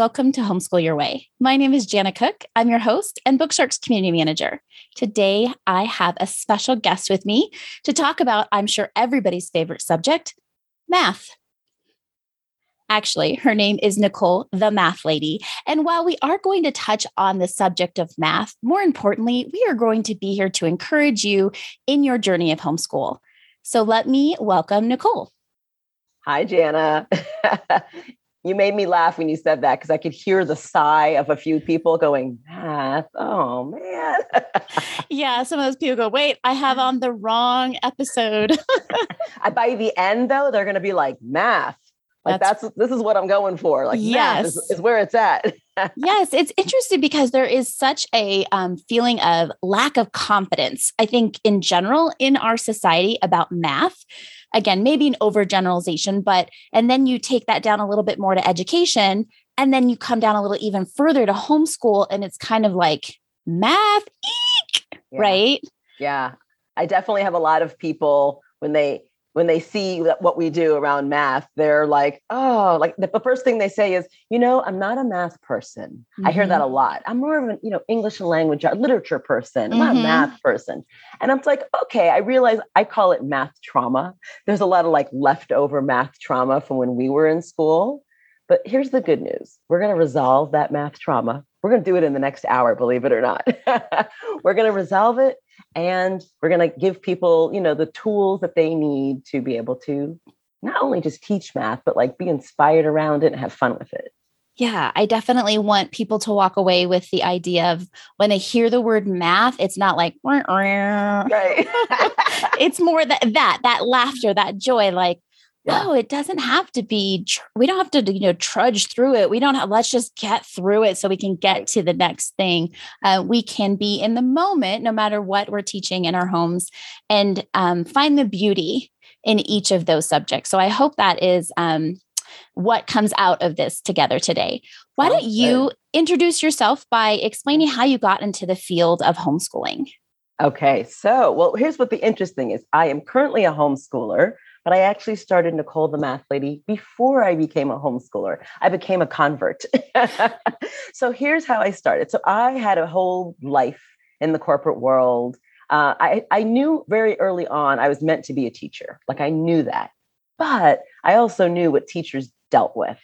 Welcome to Homeschool Your Way. My name is Jana Cook. I'm your host and Bookshark's community manager. Today, I have a special guest with me to talk about, I'm sure, everybody's favorite subject math. Actually, her name is Nicole, the math lady. And while we are going to touch on the subject of math, more importantly, we are going to be here to encourage you in your journey of homeschool. So let me welcome Nicole. Hi, Jana. you made me laugh when you said that because I could hear the sigh of a few people going, math. Oh man. yeah, some of those people go, wait, I have on the wrong episode. By the end, though, they're gonna be like, math. Like that's, that's this is what I'm going for. Like yes, is, is, where it's at. yes, it's interesting because there is such a um, feeling of lack of confidence. I think in general in our society about math again, maybe an overgeneralization, but, and then you take that down a little bit more to education. And then you come down a little even further to homeschool. And it's kind of like math, eek, yeah. right? Yeah. I definitely have a lot of people when they, when they see what we do around math, they're like, oh, like the, the first thing they say is, you know, I'm not a math person. Mm-hmm. I hear that a mm-hmm. lot. I'm more of an, you know, English and language uh, literature person. I'm mm-hmm. not a mm-hmm. math person. And I'm like, okay, I realize I call it math trauma. There's a lot of like leftover math trauma from when we were in school. But here's the good news. We're going to resolve that math trauma. We're going to do it in the next hour, believe it or not. we're going to resolve it and we're going to give people you know the tools that they need to be able to not only just teach math but like be inspired around it and have fun with it yeah, I definitely want people to walk away with the idea of when they hear the word math, it's not like right. it's more that that that laughter, that joy, like yeah. oh, it doesn't have to be, we don't have to, you know, trudge through it. We don't have, let's just get through it so we can get to the next thing. Uh, we can be in the moment, no matter what we're teaching in our homes, and um, find the beauty in each of those subjects. So I hope that is um, what comes out of this together today. Why don't you introduce yourself by explaining how you got into the field of homeschooling? Okay, so well, here's what the interesting is. I am currently a homeschooler. But I actually started Nicole the Math Lady before I became a homeschooler. I became a convert. so here's how I started. So I had a whole life in the corporate world. Uh, I, I knew very early on I was meant to be a teacher. Like I knew that. But I also knew what teachers dealt with.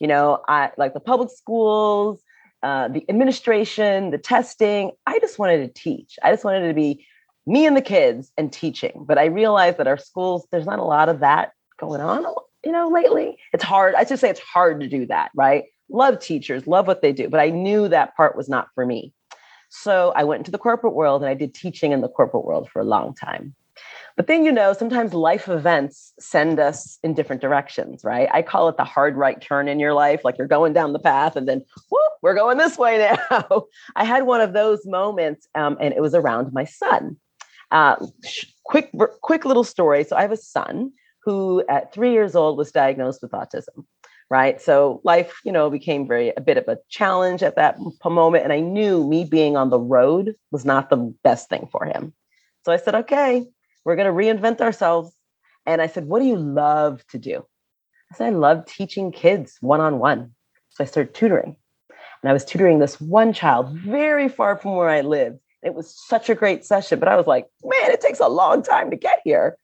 You know, I like the public schools, uh, the administration, the testing. I just wanted to teach. I just wanted to be me and the kids and teaching. But I realized that our schools, there's not a lot of that going on, you know, lately. It's hard. I just say it's hard to do that, right? Love teachers, love what they do, but I knew that part was not for me. So I went into the corporate world and I did teaching in the corporate world for a long time. But then, you know, sometimes life events send us in different directions, right? I call it the hard right turn in your life. Like you're going down the path and then, whoop, we're going this way now. I had one of those moments um, and it was around my son. Uh, quick, quick little story. So I have a son who, at three years old, was diagnosed with autism. Right. So life, you know, became very a bit of a challenge at that moment. And I knew me being on the road was not the best thing for him. So I said, okay, we're going to reinvent ourselves. And I said, what do you love to do? I said, I love teaching kids one on one. So I started tutoring. And I was tutoring this one child very far from where I lived. It was such a great session, but I was like, man, it takes a long time to get here.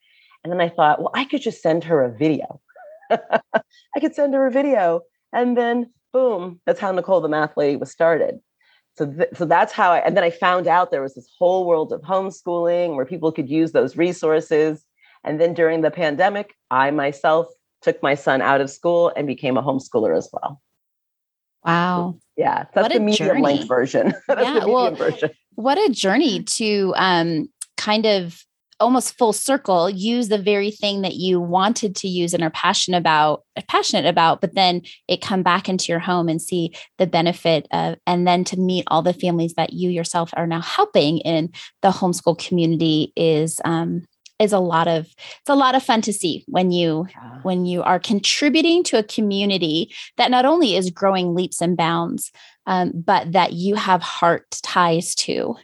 And then I thought, well, I could just send her a video. I could send her a video. And then boom, that's how Nicole the math lady was started. So, th- so that's how I, and then I found out there was this whole world of homeschooling where people could use those resources. And then during the pandemic, I myself took my son out of school and became a homeschooler as well. Wow. Yeah, that's the medium journey. length version. that's yeah, the medium well, version. What a journey to um, kind of almost full circle use the very thing that you wanted to use and are passionate about passionate about but then it come back into your home and see the benefit of and then to meet all the families that you yourself are now helping in the homeschool community is um is a lot of it's a lot of fun to see when you yeah. when you are contributing to a community that not only is growing leaps and bounds um, but that you have heart ties to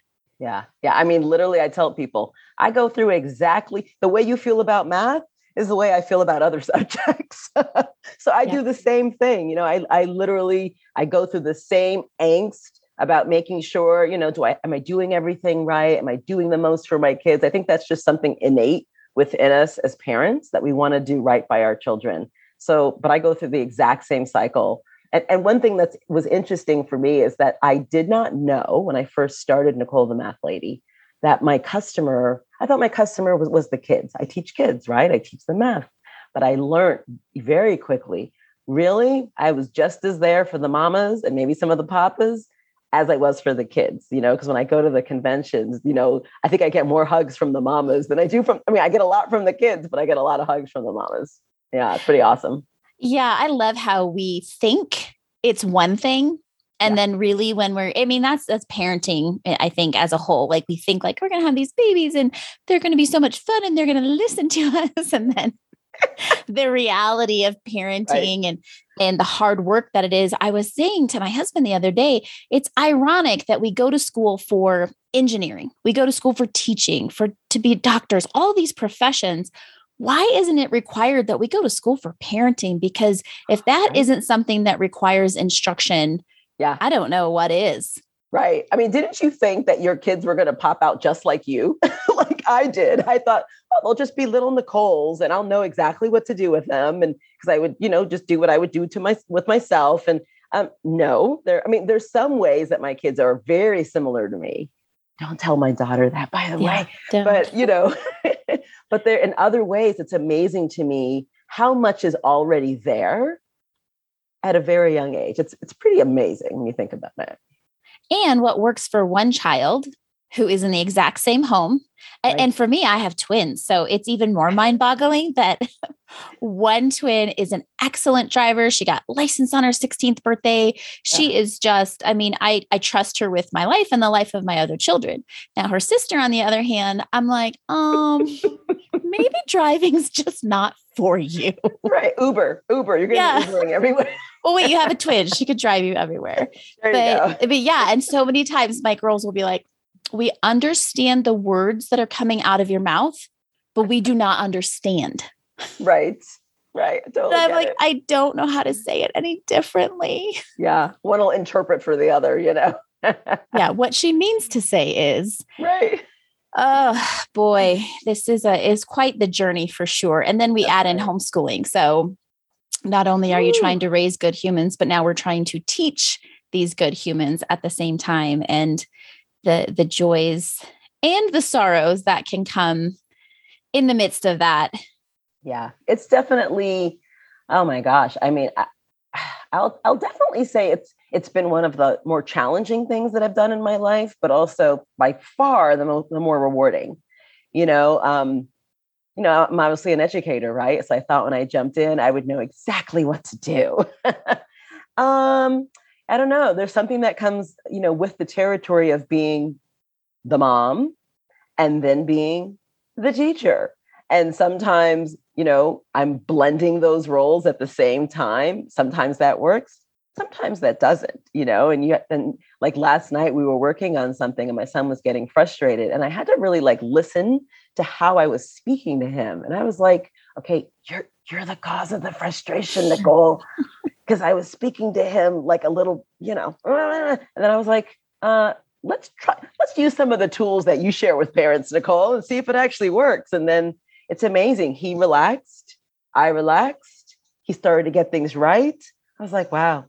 yeah. Yeah. I mean, literally, I tell people I go through exactly the way you feel about math is the way I feel about other subjects. so I yeah. do the same thing. You know, I, I literally I go through the same angst about making sure, you know, do I am I doing everything right? Am I doing the most for my kids? I think that's just something innate within us as parents that we want to do right by our children. So, but I go through the exact same cycle and, and one thing that was interesting for me is that I did not know when I first started Nicole the Math Lady that my customer, I thought my customer was, was the kids. I teach kids, right? I teach them math. But I learned very quickly, really, I was just as there for the mamas and maybe some of the papas as I was for the kids, you know, because when I go to the conventions, you know, I think I get more hugs from the mamas than I do from, I mean, I get a lot from the kids, but I get a lot of hugs from the mamas. Yeah, it's pretty awesome. Yeah, I love how we think it's one thing and yeah. then really when we're i mean that's that's parenting eh, i think as a whole like we think like we're going to have these babies and they're going to be so much fun and they're going to listen to us and then the reality of parenting right. and and the hard work that it is i was saying to my husband the other day it's ironic that we go to school for engineering we go to school for teaching for to be doctors all these professions why isn't it required that we go to school for parenting? Because if that isn't something that requires instruction, yeah, I don't know what is. Right. I mean, didn't you think that your kids were going to pop out just like you? like I did. I thought, oh, they'll just be little Nicole's and I'll know exactly what to do with them. And because I would, you know, just do what I would do to my with myself. And um, no, there, I mean, there's some ways that my kids are very similar to me. Don't tell my daughter that, by the yeah, way. Don't. But you know, but there in other ways, it's amazing to me how much is already there at a very young age. It's it's pretty amazing when you think about it. And what works for one child who is in the exact same home. Right. And for me, I have twins. So it's even more mind boggling that one twin is an excellent driver. She got licensed on her 16th birthday. She yeah. is just, I mean, I, I trust her with my life and the life of my other children. Now, her sister, on the other hand, I'm like, um, maybe driving's just not for you. Right. Uber, Uber. You're going to yeah. be Ubering everywhere. Well, wait, you have a twin. She could drive you everywhere. There but, you but yeah. And so many times my girls will be like, we understand the words that are coming out of your mouth, but we do not understand. Right. Right. Totally I'm like, it. I don't know how to say it any differently. Yeah. One will interpret for the other, you know? yeah. What she means to say is right. Oh boy, this is a is quite the journey for sure. And then we That's add in right. homeschooling. So not only are you trying to raise good humans, but now we're trying to teach these good humans at the same time. And the the joys and the sorrows that can come in the midst of that yeah it's definitely oh my gosh i mean I, I'll I'll definitely say it's it's been one of the more challenging things that I've done in my life, but also by far the, most the more rewarding. You know, um, you know, I'm obviously an educator, right? So I thought when I jumped in, I would know exactly what to do. um, I don't know. There's something that comes, you know, with the territory of being the mom and then being the teacher. And sometimes, you know, I'm blending those roles at the same time. Sometimes that works. Sometimes that doesn't, you know, and you and like last night we were working on something and my son was getting frustrated and I had to really like listen to how I was speaking to him. And I was like, okay, you're you're the cause of the frustration, Nicole because I was speaking to him like a little, you know, and then I was like, uh, let's try, let's use some of the tools that you share with parents, Nicole, and see if it actually works. And then it's amazing. He relaxed, I relaxed, he started to get things right. I was like, wow,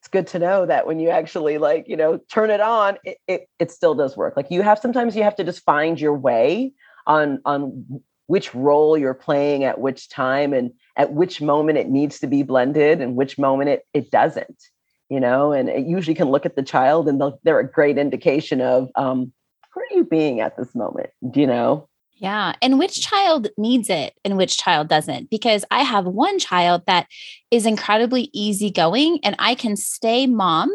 it's good to know that when you actually like, you know, turn it on, it, it, it still does work. Like you have sometimes you have to just find your way on on which role you're playing at which time and at which moment it needs to be blended and which moment it, it doesn't you know and it usually can look at the child and they're a great indication of um, where are you being at this moment do you know Yeah. And which child needs it and which child doesn't? Because I have one child that is incredibly easygoing and I can stay mom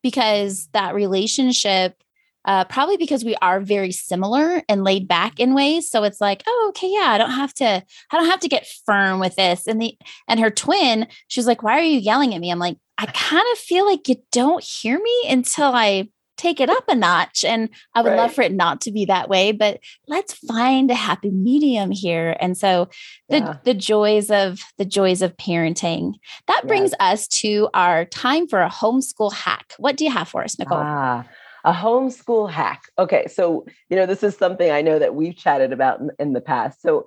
because that relationship uh, probably because we are very similar and laid back in ways. So it's like, oh, okay, yeah, I don't have to, I don't have to get firm with this. And the and her twin, she's like, why are you yelling at me? I'm like, I kind of feel like you don't hear me until I take it up a notch. And I would right. love for it not to be that way, but let's find a happy medium here. And so the yeah. the joys of the joys of parenting. That brings yes. us to our time for a homeschool hack. What do you have for us, Nicole? Ah a homeschool hack. Okay, so you know this is something I know that we've chatted about in, in the past. So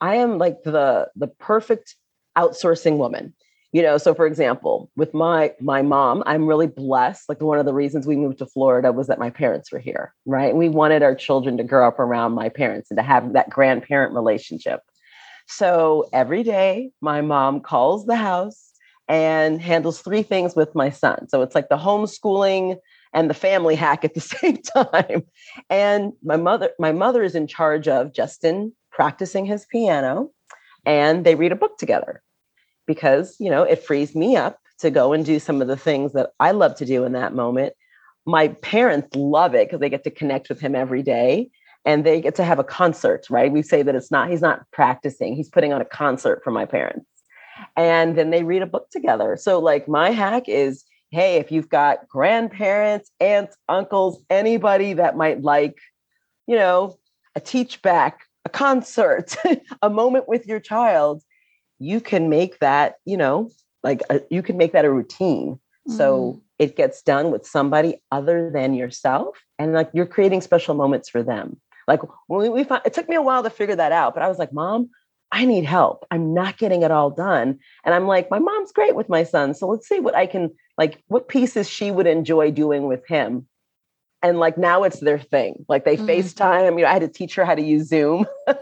I am like the the perfect outsourcing woman. You know, so for example, with my my mom, I'm really blessed. Like one of the reasons we moved to Florida was that my parents were here, right? And we wanted our children to grow up around my parents and to have that grandparent relationship. So every day, my mom calls the house and handles three things with my son. So it's like the homeschooling, and the family hack at the same time. And my mother, my mother is in charge of Justin practicing his piano, and they read a book together because you know it frees me up to go and do some of the things that I love to do in that moment. My parents love it because they get to connect with him every day and they get to have a concert, right? We say that it's not, he's not practicing, he's putting on a concert for my parents. And then they read a book together. So, like, my hack is hey, if you've got grandparents, aunts, uncles, anybody that might like, you know, a teach back, a concert, a moment with your child, you can make that, you know, like a, you can make that a routine. Mm. So it gets done with somebody other than yourself. And like you're creating special moments for them. Like when we, we found, it took me a while to figure that out, but I was like, mom, I need help. I'm not getting it all done. And I'm like, my mom's great with my son. So let's see what I can, like, what pieces she would enjoy doing with him. And like now it's their thing. Like they mm-hmm. FaceTime. You know, I had to teach her how to use Zoom.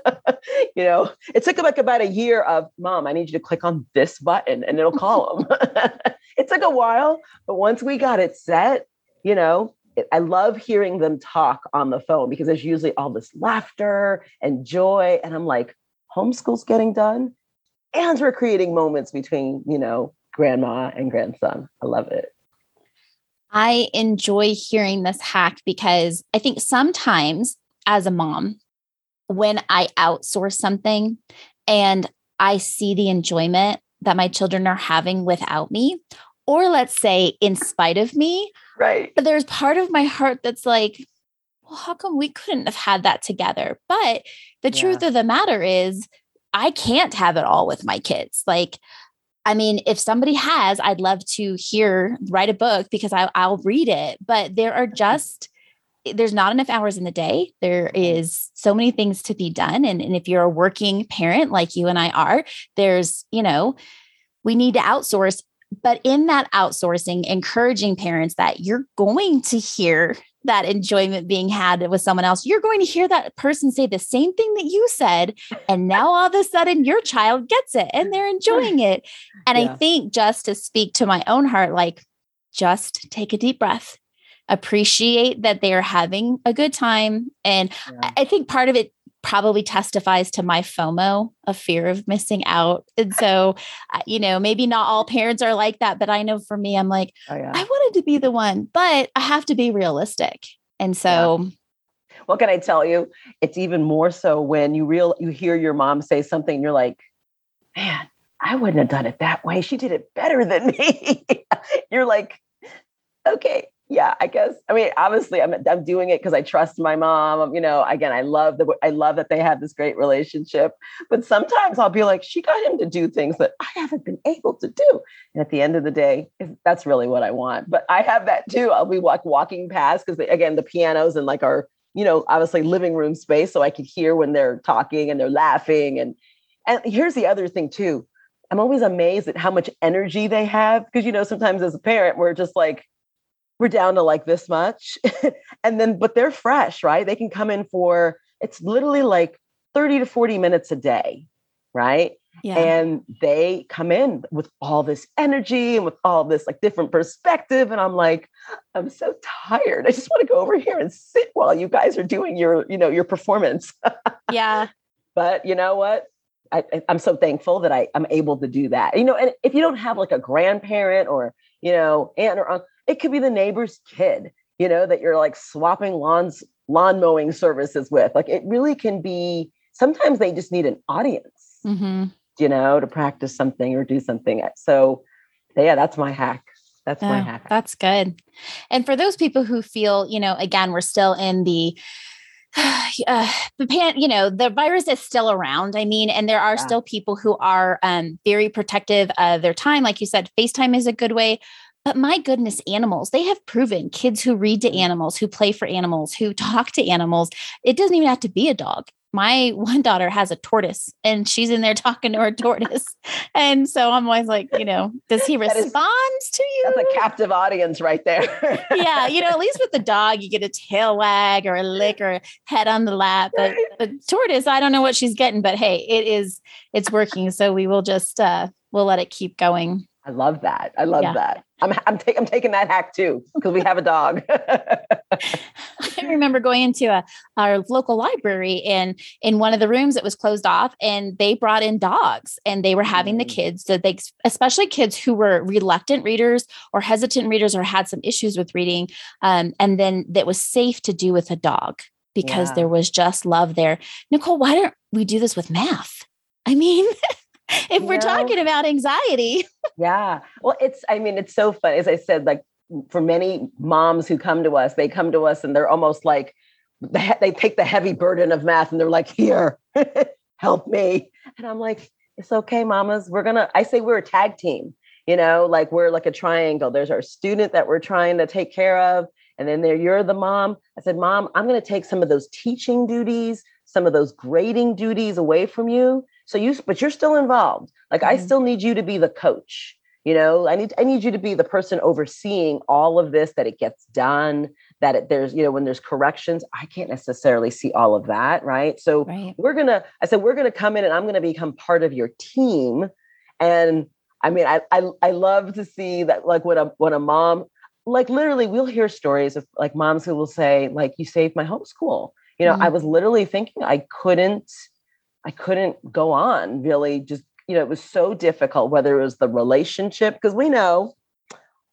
you know, it took like about a year of mom, I need you to click on this button and it'll call them. it took a while, but once we got it set, you know, I love hearing them talk on the phone because there's usually all this laughter and joy. And I'm like, homeschool's getting done and we're creating moments between, you know, grandma and grandson. I love it. I enjoy hearing this hack because I think sometimes as a mom, when I outsource something and I see the enjoyment that my children are having without me, or let's say in spite of me, right? There's part of my heart that's like, well, how come we couldn't have had that together? But the yeah. truth of the matter is, I can't have it all with my kids. Like, I mean, if somebody has, I'd love to hear, write a book because I, I'll read it. But there are just, eh, there's not enough hours in the day. There is so many things to be done. And, and if you're a working parent like you and I are, there's, you know, we need to outsource. But in that outsourcing, encouraging parents that you're going to hear that enjoyment being had with someone else, you're going to hear that person say the same thing that you said. And now all of a sudden your child gets it and they're enjoying it. And yeah. I think just to speak to my own heart, like just take a deep breath, appreciate that they're having a good time. And yeah. I think part of it probably testifies to my FOMO, a fear of missing out. And so, you know, maybe not all parents are like that, but I know for me, I'm like, oh, yeah. I wanted to be the one, but I have to be realistic. And so, yeah. what can I tell you? It's even more so when you real you hear your mom say something, you're like, man, I wouldn't have done it that way. She did it better than me. you're like, okay, yeah, I guess. I mean, obviously, I'm I'm doing it because I trust my mom. Um, you know, again, I love the I love that they have this great relationship. But sometimes I'll be like, she got him to do things that I haven't been able to do. And at the end of the day, that's really what I want. But I have that too. I'll be like walking past because again, the pianos and like our you know obviously living room space, so I could hear when they're talking and they're laughing. And and here's the other thing too. I'm always amazed at how much energy they have because you know sometimes as a parent we're just like we're down to like this much. and then, but they're fresh, right? They can come in for, it's literally like 30 to 40 minutes a day, right? Yeah. And they come in with all this energy and with all this like different perspective. And I'm like, I'm so tired. I just want to go over here and sit while you guys are doing your, you know, your performance. yeah. But you know what? I, am so thankful that I, I'm able to do that. You know, and if you don't have like a grandparent or, you know, aunt or uncle, it could be the neighbor's kid, you know, that you're like swapping lawns, lawn mowing services with. Like it really can be, sometimes they just need an audience. Mm-hmm you know, to practice something or do something. So, yeah, that's my hack. That's my hack. That's good. And for those people who feel, you know, again, we're still in the uh, the pan, you know, the virus is still around. I mean, and there are yeah. still people who are um, very protective of their time. Like you said, FaceTime is a good way. But my goodness, animals, they have proven kids who read to animals, who play for animals, who talk to animals. It doesn't even have to be a dog my one daughter has a tortoise and she's in there talking to her tortoise. and so I'm always like, you know, does he respond to you? That's a captive audience right there. yeah. You know, at least with the dog, you get a tail wag or a lick or a head on the lap. But the tortoise, I don't know what she's getting, but hey, it is, it's working. So we will just, uh, we'll let it keep going. I love that. I love yeah. that. I'm I'm, ta- I'm taking that hack too because we have a dog. I remember going into a, our local library and in one of the rooms it was closed off and they brought in dogs and they were having the mm. kids that they especially kids who were reluctant readers or hesitant readers or had some issues with reading um, and then that was safe to do with a dog because yeah. there was just love there. Nicole, why don't we do this with math? I mean, if you we're know? talking about anxiety. yeah. Well, it's, I mean, it's so fun. As I said, like for many moms who come to us, they come to us and they're almost like, they take the heavy burden of math and they're like, here, help me. And I'm like, it's okay, mamas. We're going to, I say we're a tag team, you know, like we're like a triangle. There's our student that we're trying to take care of. And then there, you're the mom. I said, Mom, I'm going to take some of those teaching duties, some of those grading duties away from you so you, but you're still involved. Like mm-hmm. I still need you to be the coach. You know, I need I need you to be the person overseeing all of this, that it gets done, that it, there's, you know, when there's corrections, I can't necessarily see all of that, right? So right. we're gonna, I said, we're gonna come in and I'm gonna become part of your team. And I mean, I I, I love to see that, like when a when a mom, like literally, we'll hear stories of like moms who will say, like, you saved my homeschool. You know, mm-hmm. I was literally thinking I couldn't I couldn't go on really just, you know, it was so difficult, whether it was the relationship, because we know,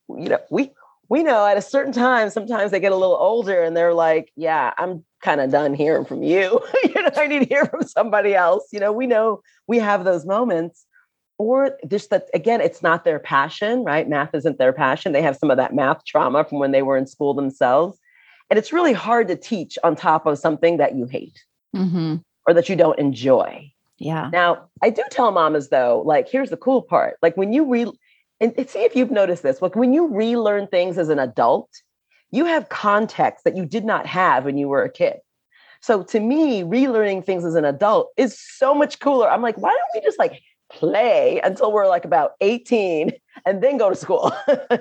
you know, we we know at a certain time, sometimes they get a little older and they're like, yeah, I'm kind of done hearing from you. you know, I need to hear from somebody else. You know, we know we have those moments. Or just that again, it's not their passion, right? Math isn't their passion. They have some of that math trauma from when they were in school themselves. And it's really hard to teach on top of something that you hate. Mm-hmm or that you don't enjoy. Yeah. Now, I do tell mamas though, like, here's the cool part. Like when you re and see if you've noticed this. Like when you relearn things as an adult, you have context that you did not have when you were a kid. So to me, relearning things as an adult is so much cooler. I'm like, why don't we just like play until we're like about 18 and then go to school?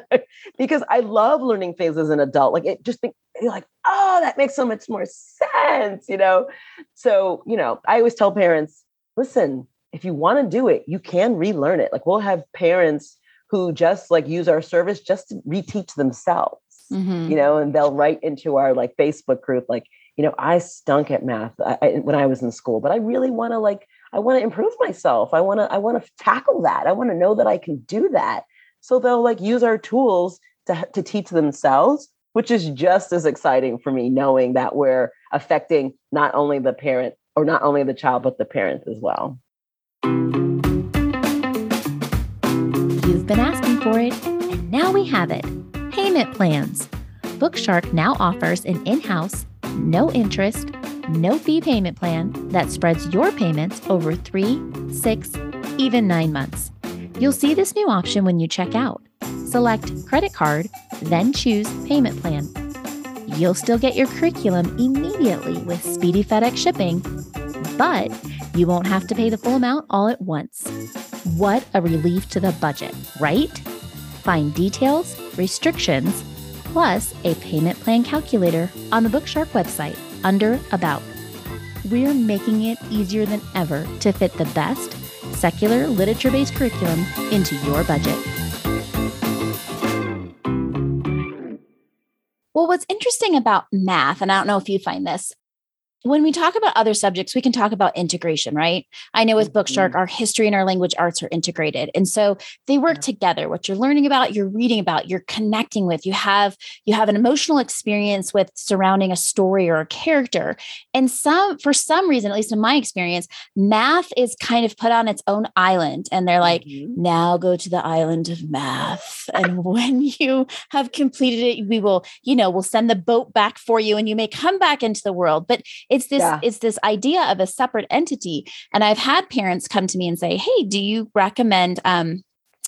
because I love learning things as an adult. Like it just think you're like, oh, that makes so much more sense, you know? So, you know, I always tell parents, listen, if you want to do it, you can relearn it. Like we'll have parents who just like use our service just to reteach themselves, mm-hmm. you know, and they'll write into our like Facebook group, like, you know, I stunk at math I, I, when I was in school, but I really want to like, I want to improve myself. I want to, I want to tackle that. I want to know that I can do that. So they'll like use our tools to, to teach themselves which is just as exciting for me knowing that we're affecting not only the parent or not only the child, but the parents as well. You've been asking for it, and now we have it payment plans. Bookshark now offers an in house, no interest, no fee payment plan that spreads your payments over three, six, even nine months. You'll see this new option when you check out. Select credit card, then choose payment plan. You'll still get your curriculum immediately with speedy FedEx shipping, but you won't have to pay the full amount all at once. What a relief to the budget, right? Find details, restrictions, plus a payment plan calculator on the Bookshark website under About. We're making it easier than ever to fit the best secular literature based curriculum into your budget. Interesting about math, and I don't know if you find this, when we talk about other subjects, we can talk about integration, right? I know with Bookshark, mm-hmm. our history and our language arts are integrated. And so they work yeah. together. What you're learning about, you're reading about, you're connecting with. You have you have an emotional experience with surrounding a story or a character. And some for some reason, at least in my experience, math is kind of put on its own island. And they're like, mm-hmm. now go to the island of math. and when you have completed it, we will, you know, we'll send the boat back for you and you may come back into the world. But it's this yeah. it's this idea of a separate entity. And i've had parents come to me and say hey do you recommend um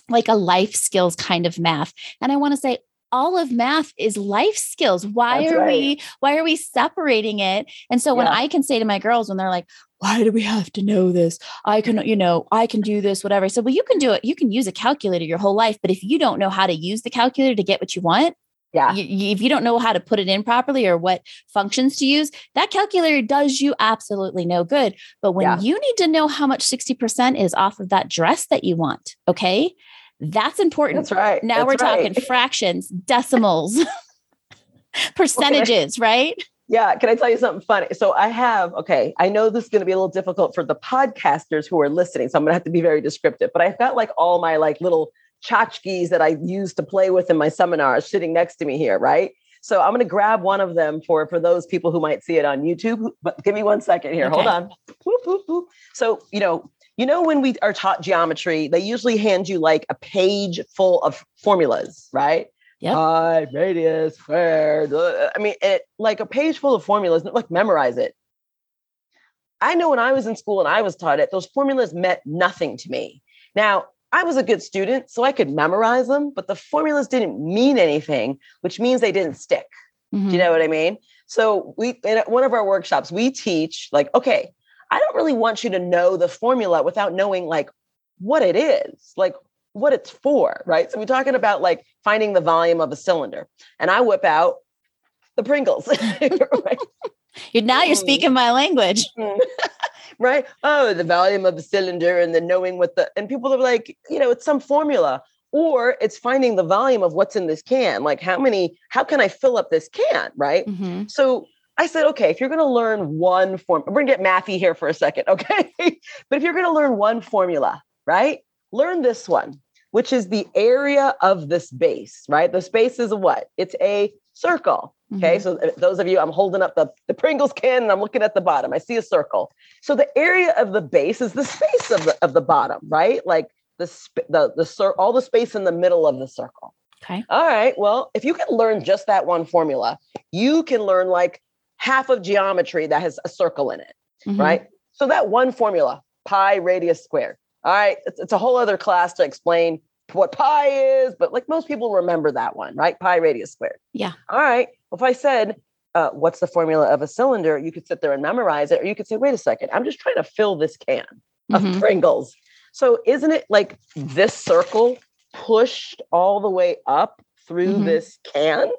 like a life skills kind of math? And i want to say all of math is life skills. Why That's are right. we why are we separating it? And so yeah. when i can say to my girls when they're like why do we have to know this? I can you know i can do this whatever. I said well you can do it. You can use a calculator your whole life but if you don't know how to use the calculator to get what you want yeah. You, if you don't know how to put it in properly or what functions to use, that calculator does you absolutely no good. But when yeah. you need to know how much 60% is off of that dress that you want, okay? That's important. That's right. Now That's we're right. talking fractions, decimals, percentages, right? Yeah, can I tell you something funny? So I have, okay, I know this is going to be a little difficult for the podcasters who are listening, so I'm going to have to be very descriptive, but I've got like all my like little tchotchkes that I use to play with in my seminars sitting next to me here, right? So I'm going to grab one of them for for those people who might see it on YouTube. But give me one second here. Okay. Hold on. Boop, boop, boop. So you know, you know when we are taught geometry, they usually hand you like a page full of formulas, right? Yeah. Pi, radius, square. I mean, it like a page full of formulas. Like memorize it. I know when I was in school and I was taught it, those formulas meant nothing to me. Now, I was a good student, so I could memorize them, but the formulas didn't mean anything, which means they didn't stick. Mm-hmm. Do you mm-hmm. know what I mean? So we in one of our workshops, we teach like, okay, I don't really want you to know the formula without knowing like what it is, like what it's for, right? So we're talking about like finding the volume of a cylinder, and I whip out the Pringles. right? You're now you're mm. speaking my language. Right? Oh, the volume of the cylinder and then knowing what the, and people are like, you know, it's some formula or it's finding the volume of what's in this can. Like how many, how can I fill up this can? Right. Mm-hmm. So I said, okay, if you're going to learn one form, we're going to get mathy here for a second. Okay. but if you're going to learn one formula, right, learn this one, which is the area of the space, right? The space is a what? It's a circle. Okay, mm-hmm. so uh, those of you, I'm holding up the, the Pringles can and I'm looking at the bottom. I see a circle. So the area of the base is the space of the of the bottom, right? Like the sp- the the cir- all the space in the middle of the circle. Okay. All right. Well, if you can learn just that one formula, you can learn like half of geometry that has a circle in it, mm-hmm. right? So that one formula, pi radius squared. All right, it's, it's a whole other class to explain what pi is, but like most people remember that one, right? Pi radius squared. Yeah. All right. If I said, uh, what's the formula of a cylinder? You could sit there and memorize it, or you could say, wait a second, I'm just trying to fill this can of mm-hmm. Pringles. So isn't it like this circle pushed all the way up through mm-hmm. this can?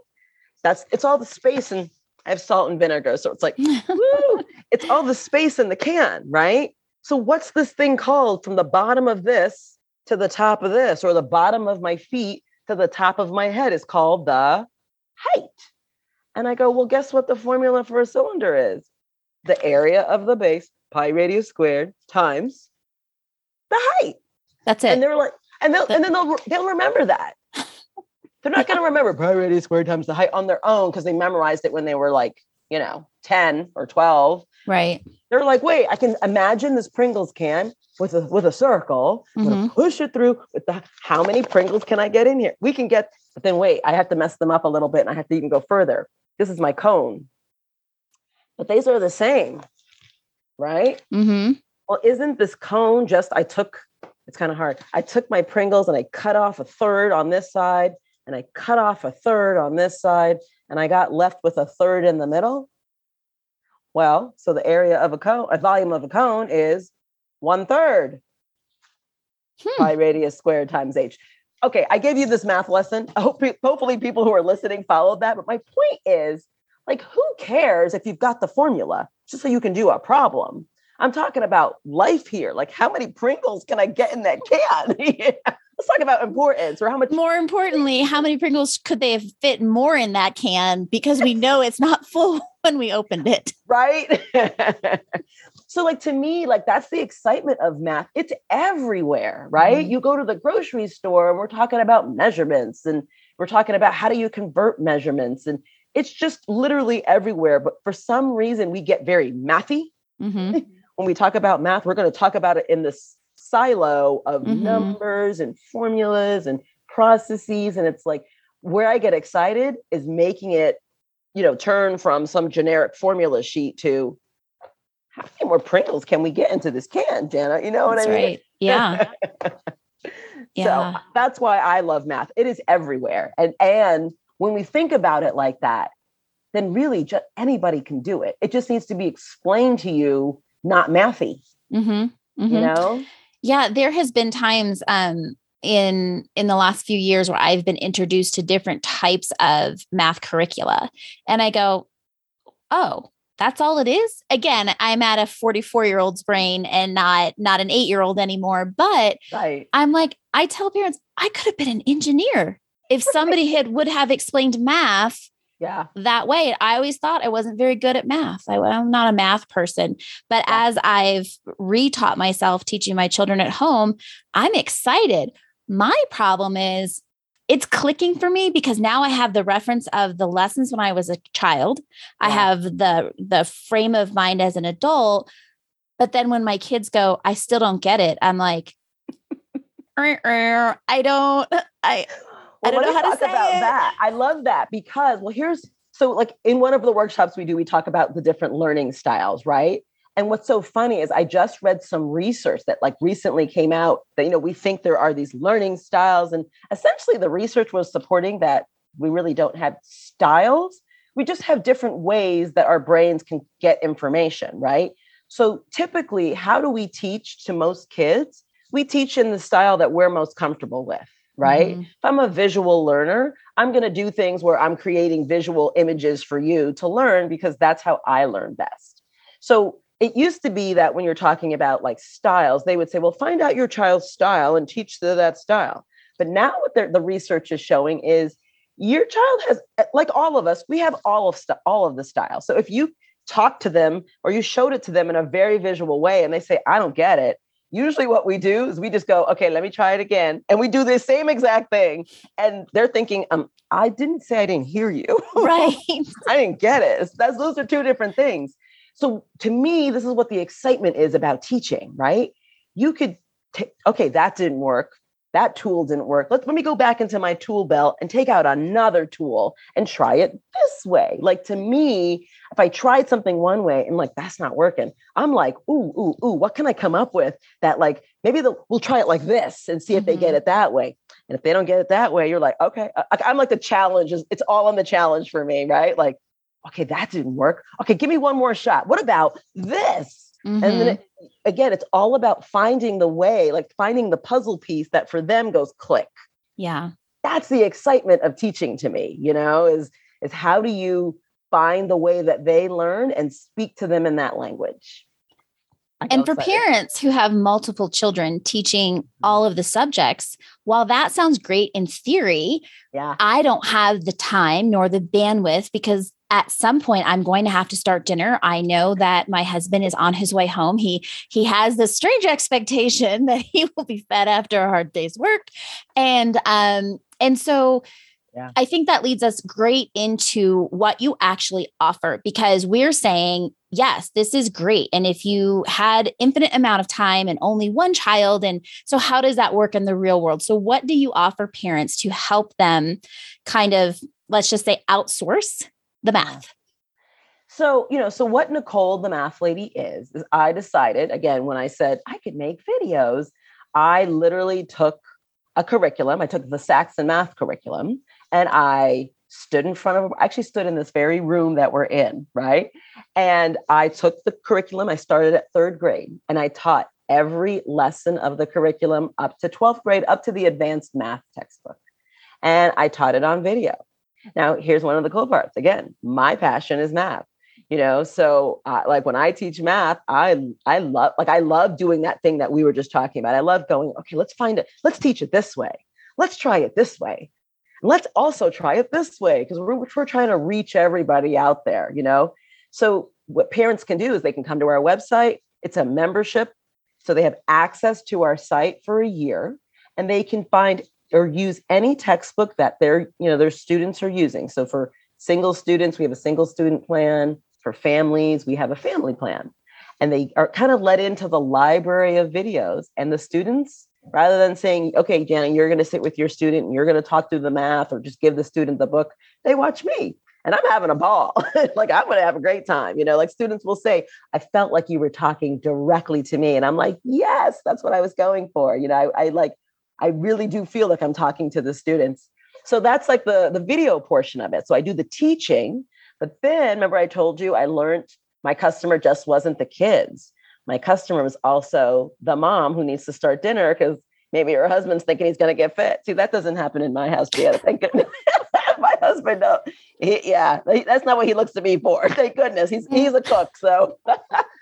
That's it's all the space and I have salt and vinegar. So it's like, woo, it's all the space in the can, right? So what's this thing called from the bottom of this to the top of this or the bottom of my feet to the top of my head is called the height. And I go, well, guess what the formula for a cylinder is? The area of the base, pi radius squared, times the height. That's it. And they're like, and they'll, and then they'll they'll remember that. They're not going to remember pi radius squared times the height on their own because they memorized it when they were like, you know, 10 or 12. Right. They're like, wait, I can imagine this Pringles can with a with a circle. Mm-hmm. I'm gonna push it through with the how many Pringles can I get in here? We can get, but then wait, I have to mess them up a little bit and I have to even go further. This is my cone. But these are the same, right? Mm-hmm. Well, isn't this cone just I took it's kind of hard. I took my Pringles and I cut off a third on this side and I cut off a third on this side and I got left with a third in the middle. Well, so the area of a cone, a volume of a cone is one third hmm. pi radius squared times h. Okay, I gave you this math lesson. I hope hopefully people who are listening followed that. But my point is, like, who cares if you've got the formula just so you can do a problem? I'm talking about life here. Like, how many Pringles can I get in that can? yeah. Let's talk about importance or how much. More importantly, how many Pringles could they have fit more in that can? Because we know it's not full when we opened it. Right. so, like, to me, like, that's the excitement of math. It's everywhere, right? Mm-hmm. You go to the grocery store and we're talking about measurements and we're talking about how do you convert measurements and it's just literally everywhere. But for some reason, we get very mathy. Mm-hmm. when we talk about math, we're going to talk about it in this silo of mm-hmm. numbers and formulas and processes. And it's like where I get excited is making it, you know, turn from some generic formula sheet to how many more Pringles can we get into this can, Jana? You know what that's I mean? Right. Yeah. yeah. So that's why I love math. It is everywhere. And and when we think about it like that, then really just anybody can do it. It just needs to be explained to you, not mathy. Mm-hmm. Mm-hmm. You know? Yeah, there has been times um in in the last few years where I've been introduced to different types of math curricula. And I go, oh, that's all it is again i'm at a 44 year old's brain and not not an eight year old anymore but right. i'm like i tell parents i could have been an engineer if somebody had would have explained math yeah that way i always thought i wasn't very good at math I, am not a math person but yeah. as i've retaught myself teaching my children at home i'm excited my problem is it's clicking for me because now i have the reference of the lessons when i was a child yeah. i have the the frame of mind as an adult but then when my kids go i still don't get it i'm like i don't i well, I don't know how to say about it. that. I love that because well, here's so like in one of the workshops we do, we talk about the different learning styles, right? And what's so funny is I just read some research that like recently came out that you know we think there are these learning styles, and essentially the research was supporting that we really don't have styles. We just have different ways that our brains can get information, right? So typically, how do we teach to most kids? We teach in the style that we're most comfortable with right? Mm-hmm. If I'm a visual learner, I'm going to do things where I'm creating visual images for you to learn because that's how I learn best. So it used to be that when you're talking about like styles, they would say, well, find out your child's style and teach them that style. But now what the research is showing is your child has, eh, like all of us, we have all of st- all of the style. So if you talk to them or you showed it to them in a very visual way and they say, I don't get it, usually what we do is we just go okay let me try it again. And we do the same exact thing. And they're thinking um i didn't say i didn't hear you. Right. I didn't get it. That's those are two different things. So to me this is what the excitement is about teaching right? You could t- okay that didn't work that tool didn't work. Let's let me go back into my tool belt and take out another tool and try it this way. Like to me, if I tried something one way and like that's not working, I'm like, ooh, ooh, ooh, what can I come up with that like maybe we'll try it like this and see if mm-hmm. they get mm-hmm. it that way. And if they don't get it that way, you're like, okay, I, I'm like the challenge. Is it's all on the challenge for me, right? Like, okay, that didn't work. Okay, give me one more shot. What about this? Mm-hmm. And then mm-hmm. it, again, it's all about finding the way, like finding the puzzle piece that for them goes click. Yeah. That's the excitement of teaching to me, you know, is is how do you find the way that they learn and speak to them in that language? And for excited. parents who have multiple children teaching all of the subjects, while that sounds great in theory, yeah. I don't have the time nor the bandwidth because at some point i'm going to have to start dinner i know that my husband is on his way home he he has this strange expectation that he will be fed after a hard day's work and um and so yeah. I think that leads us great into what you actually offer because we're saying, yes, this is great. And if you had infinite amount of time and only one child, and so how does that work in the real world? So, what do you offer parents to help them kind of, let's just say, outsource the math? So, you know, so what Nicole, the math lady, is, is I decided again when I said I could make videos, I literally took a curriculum. I took the Saxon math curriculum and I stood in front of, actually stood in this very room that we're in, right? And I took the curriculum. I started at third grade and I taught every lesson of the curriculum up to 12th grade, up to the advanced math textbook. And I taught it on video. Now, here's one of the cool parts. Again, my passion is math. you know? So uh, like when i teach math i i love like i love doing that thing that we were just talking about. I love going okay let's find it. Let's teach it this way. Let's try it this way. Let's also try it this way because we're, we're trying to reach everybody out there you know? So what parents can do is they can come to our website. It's a membership so they have access to our site for a year and they can find or use any textbook that their you know their students are using. So for single students we have a single student plan. For families we have a family plan. And they are kind of let into the library of videos. And the students rather than saying okay janet you're going to sit with your student and you're going to talk through the math or just give the student the book they watch me. And i'm having a ball. Like i'm going to have a great time you know? Like students will say i felt like you were talking directly to me. And i'm like yes that's what i was going for. You know i, I like i really do feel like i'm talking to the students. So that's like the the video portion of it. So i do the teaching but then remember i told you i learned my customer just wasn't the kids. My customer was also the mom who needs to start dinner because maybe her husband's thinking he's going to get fit. See that doesn't happen in my house yet thank goodness. My husband no he, yeah that's not what he looks to me for thank goodness. He's mm. he's a cook so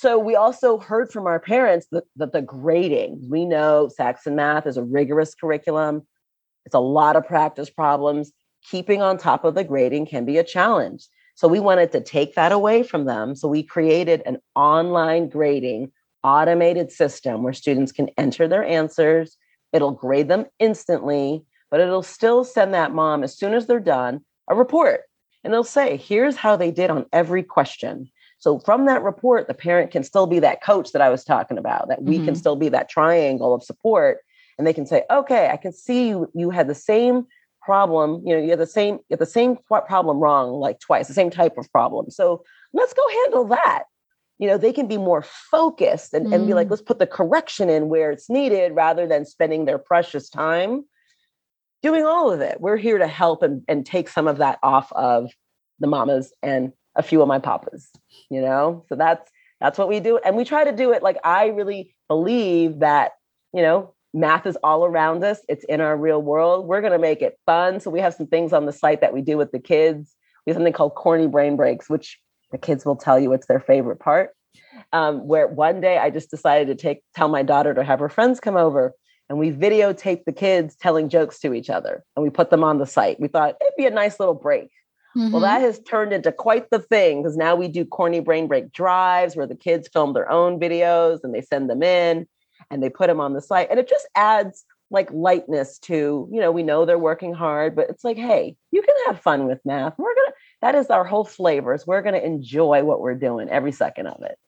so we also heard from our parents that, that the grading we know saxon math is a rigorous curriculum it's a lot of practice problems. Keeping on top of the grading can be a challenge. So we wanted to take that away from them. So we created an online grading automated system where students can enter their answers. It'll grade them instantly, but it'll still send that mom, as soon as they're done, a report. And they'll say, here's how they did on every question. So from that report, the parent can still be that coach that I was talking about, that we mm-hmm. can still be that triangle of support and they can say, okay, I can see you, you had the same problem, you know, you had the same, you had the same problem wrong like twice, the same type of problem. So let's go handle that. You know, they can be more focused and, mm. and be like, mm. let's put the correction in where it's needed rather than spending their precious time doing all of it. We're here to help and, and take some of that off of the mamas and a few of my papas, you know? So that's that's what we do. And we try to do it like I really believe that, you know, math is all around us. It's in our real world. We're going to make it fun. So we have some things on the site that we do with the kids. We have something called corny brain breaks which the kids will tell you it's their favorite part. Um, where one day i just decided to take tell my daughter to have her friends come over and we videotaped the kids telling jokes to each other and we put them on the site. We thought it'd be a nice little break mm-hmm. well that has turned into quite the thing because now we do corny brain break drives where the kids film their own videos and they send them in and they put them on the site and it just adds like lightness to you know we know they're working hard but it's like hey you can have fun with math we're gonna that is our whole flavors we're gonna enjoy what we're doing every second of it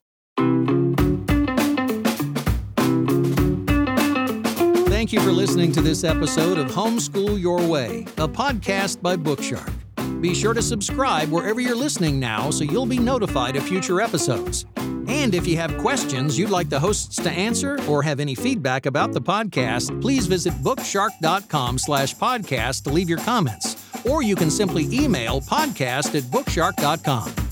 Thank you for listening to this episode of Homeschool Your Way, a podcast by Bookshark. Be sure to subscribe wherever you're listening now so you'll be notified of future episodes. And if you have questions you'd like the hosts to answer or have any feedback about the podcast, please visit bookshark.com slash podcast to leave your comments. Or you can simply email podcast at bookshark.com.